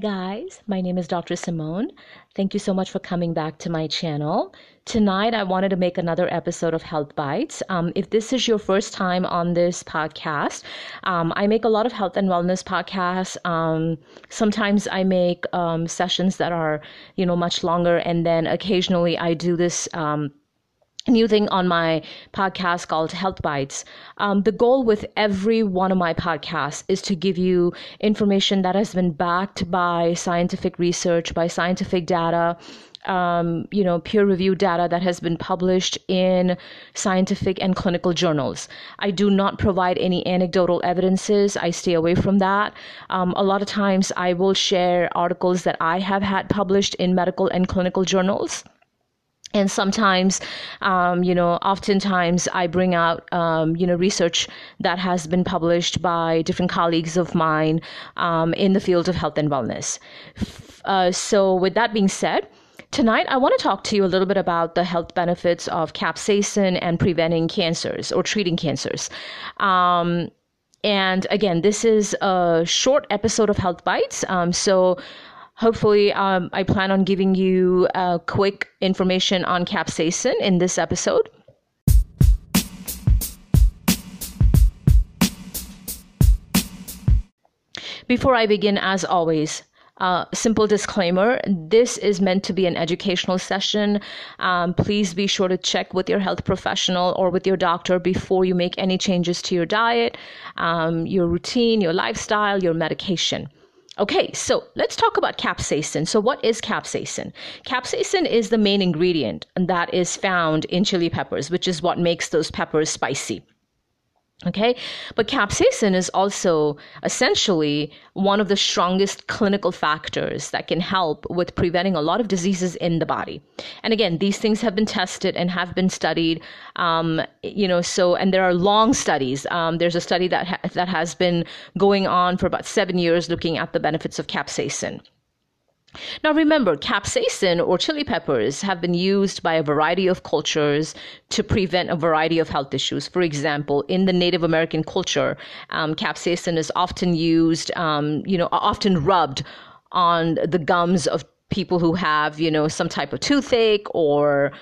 guys, my name is Dr. Simone. Thank you so much for coming back to my channel. Tonight, I wanted to make another episode of Health Bites. Um, if this is your first time on this podcast, um, I make a lot of health and wellness podcasts. Um, sometimes I make um, sessions that are, you know, much longer, and then occasionally I do this um, new thing on my podcast called Health Bites. Um, the goal with every one of my podcasts is to give you information that has been backed by scientific research, by scientific data. Um, you know, peer reviewed data that has been published in scientific and clinical journals. I do not provide any anecdotal evidences. I stay away from that. Um, a lot of times I will share articles that I have had published in medical and clinical journals and sometimes um, you know oftentimes i bring out um, you know research that has been published by different colleagues of mine um, in the field of health and wellness uh, so with that being said Tonight, I want to talk to you a little bit about the health benefits of capsaicin and preventing cancers or treating cancers. Um, and again, this is a short episode of Health Bites. Um, so hopefully um, i plan on giving you a quick information on capsaicin in this episode before i begin as always uh, simple disclaimer this is meant to be an educational session. Um, please be sure to check with your health professional or with your doctor before you make any changes to your diet, um, your routine, your lifestyle, your medication. Okay, so let's talk about capsaicin. So, what is capsaicin? Capsaicin is the main ingredient that is found in chili peppers, which is what makes those peppers spicy. Okay, but capsaicin is also essentially one of the strongest clinical factors that can help with preventing a lot of diseases in the body. And again, these things have been tested and have been studied. Um, you know, so and there are long studies. Um, there's a study that ha- that has been going on for about seven years, looking at the benefits of capsaicin. Now remember, capsaicin or chili peppers have been used by a variety of cultures to prevent a variety of health issues. For example, in the Native American culture, um, capsaicin is often used, um, you know, often rubbed on the gums of people who have, you know, some type of toothache or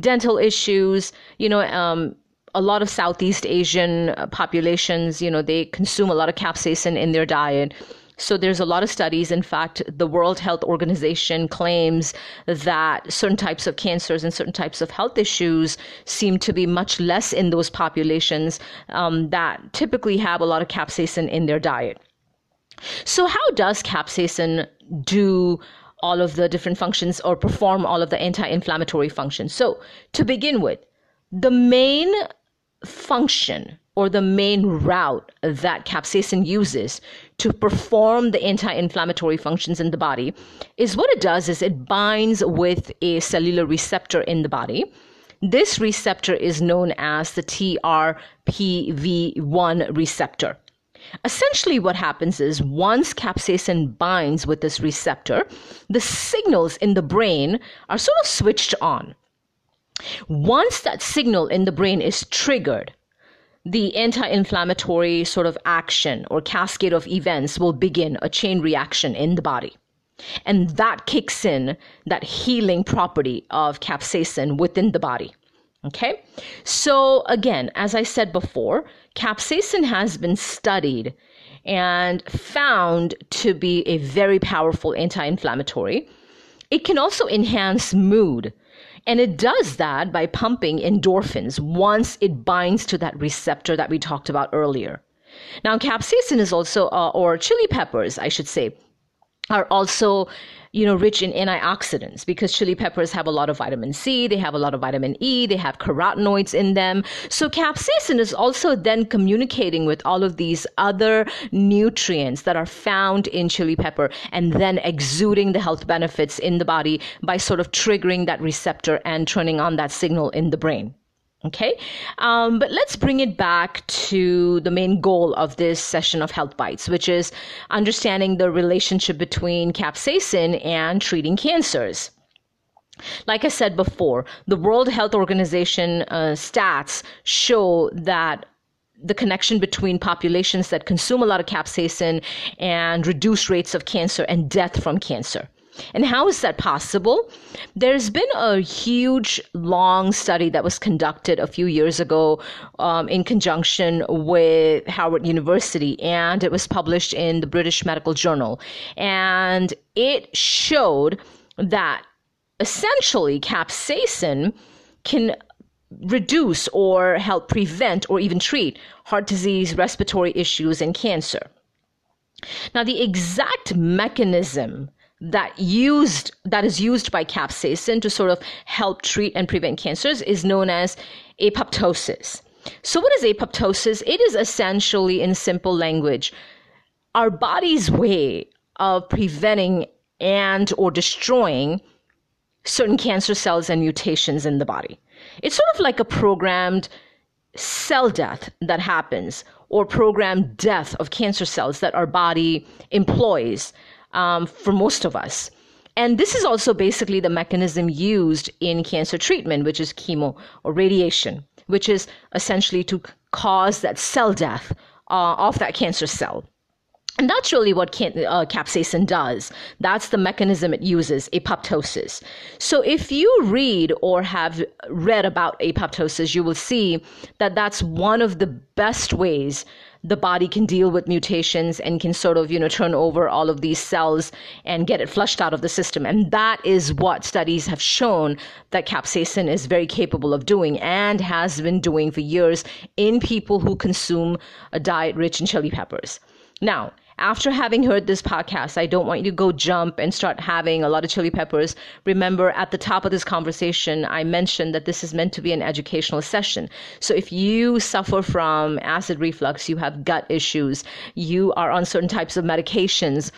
dental issues. You know, um, a lot of Southeast Asian populations, you know, they consume a lot of capsaicin in their diet. So there's a lot of studies. In fact, the World Health Organization claims that certain types of cancers and certain types of health issues seem to be much less in those populations um, that typically have a lot of capsaicin in their diet. So, how does capsaicin do all of the different functions or perform all of the anti inflammatory functions? So, to begin with, the main function or the main route that capsaicin uses to perform the anti-inflammatory functions in the body is what it does is it binds with a cellular receptor in the body this receptor is known as the TRPV1 receptor. Essentially, what happens is once capsaicin binds with this receptor, the signals in the brain are sort of switched on. Once that signal in the brain is triggered, the anti inflammatory sort of action or cascade of events will begin a chain reaction in the body. And that kicks in that healing property of capsaicin within the body. Okay? So, again, as I said before, capsaicin has been studied and found to be a very powerful anti inflammatory. It can also enhance mood and it does that by pumping endorphins once it binds to that receptor that we talked about earlier. Now, capsaicin is also, uh, or chili peppers, I should say, are also you know rich in antioxidants because chili peppers have a lot of vitamin C, they have a lot of vitamin E, they have carotenoids in them. So capsaicin is also then communicating with all of these other nutrients that are found in chili pepper and then exuding the health benefits in the body by sort of triggering that receptor and turning on that signal in the brain. Okay, um, but let's bring it back to the main goal of this session of Health Bites, which is understanding the relationship between capsaicin and treating cancers. Like I said before, the World Health Organization uh, stats show that the connection between populations that consume a lot of capsaicin and reduce rates of cancer and death from cancer. And how is that possible? There's been a huge, long study that was conducted a few years ago um, in conjunction with Howard University, and it was published in the British Medical Journal. And it showed that essentially capsaicin can reduce or help prevent or even treat heart disease, respiratory issues, and cancer. Now, the exact mechanism that used that is used by capsaicin to sort of help treat and prevent cancers is known as apoptosis. So, what is apoptosis? It is essentially, in simple language, our body's way of preventing and or destroying certain cancer cells and mutations in the body. It's sort of like a programmed cell death that happens or programmed death of cancer cells that our body employs um, for most of us. And this is also basically the mechanism used in cancer treatment, which is chemo or radiation, which is essentially to cause that cell death uh, of that cancer cell. And that's really what can, uh, capsaicin does. That's the mechanism it uses, apoptosis. So if you read or have read about apoptosis, you will see that that's one of the best ways the body can deal with mutations and can sort of, you know, turn over all of these cells and get it flushed out of the system. And that is what studies have shown that capsaicin is very capable of doing and has been doing for years in people who consume a diet rich in chili peppers. Now, after having heard this podcast, I don't want you to go jump and start having a lot of chili peppers. Remember, at the top of this conversation, I mentioned that this is meant to be an educational session. So if you suffer from acid reflux, you have gut issues, you are on certain types of medications,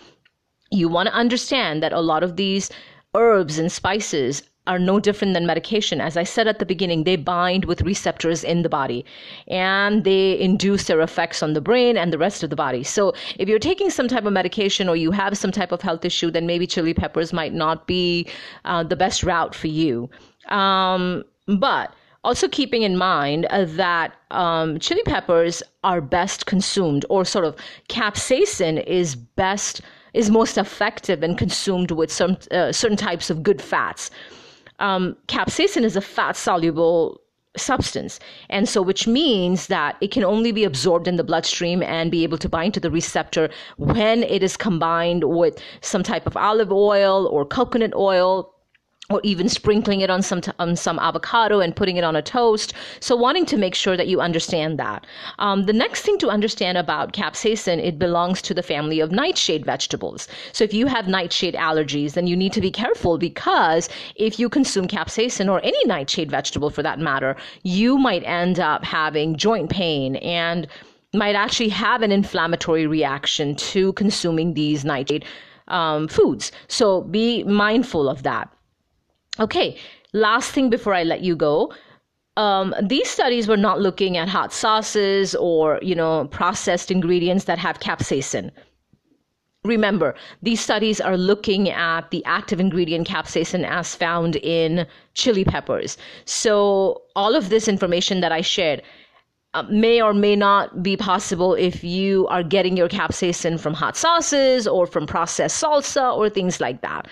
you want to understand that a lot of these herbs and spices are no different than medication. As I said at the beginning, they bind with receptors in the body and they induce their effects on the brain and the rest of the body. So if you're taking some type of medication or you have some type of health issue, then maybe chili peppers might not be uh, the best route for you. Um, but also keeping in mind uh, that um, chili peppers are best consumed or sort of capsaicin is best is most effective and consumed with some uh, certain types of good fats um, capsaicin is a fat soluble substance. And so which means that it can only be absorbed in the bloodstream and be able to bind to the receptor when it is combined with some type of olive oil or coconut oil or even sprinkling it on some t- on some avocado and putting it on a toast. So wanting to make sure that you understand that. Um, the next thing to understand about capsaicin, it belongs to the family of nightshade vegetables. So if you have nightshade allergies, then you need to be careful because if you consume capsaicin or any nightshade vegetable for that matter, you might end up having joint pain and might actually have an inflammatory reaction to consuming these nightshade um, foods. So be mindful of that. Okay, last thing before I let you go. Um, these studies were not looking at hot sauces or you know processed ingredients that have capsaicin. Remember, these studies are looking at the active ingredient capsaicin as found in chili peppers. So all of this information that I shared uh, may or may not be possible if you are getting your capsaicin from hot sauces or from processed salsa or things like that.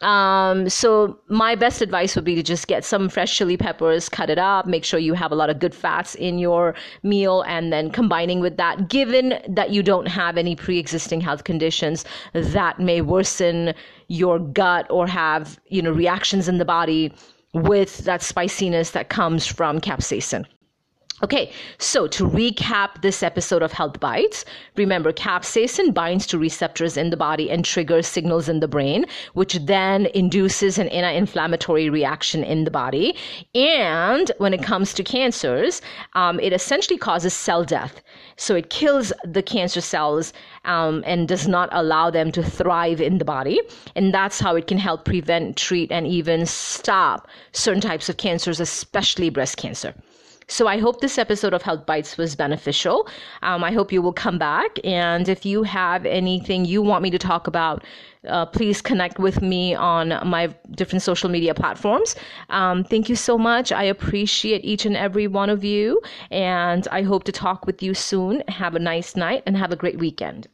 Um, so my best advice would be to just get some fresh chili peppers, cut it up, make sure you have a lot of good fats in your meal, and then combining with that, given that you don't have any pre-existing health conditions that may worsen your gut or have, you know, reactions in the body with that spiciness that comes from capsaicin. Okay, so to recap this episode of Health Bites, remember capsaicin binds to receptors in the body and triggers signals in the brain, which then induces an inflammatory reaction in the body. And when it comes to cancers, um, it essentially causes cell death. So it kills the cancer cells um, and does not allow them to thrive in the body. And that's how it can help prevent, treat, and even stop certain types of cancers, especially breast cancer. So I hope this episode of Health Bites was beneficial. Um, I hope you will come back. And if you have anything you want me to talk about, uh, please connect with me on my different social media platforms. Um, thank you so much. I appreciate each and every one of you. And I hope to talk with you soon. Have a nice night and have a great weekend.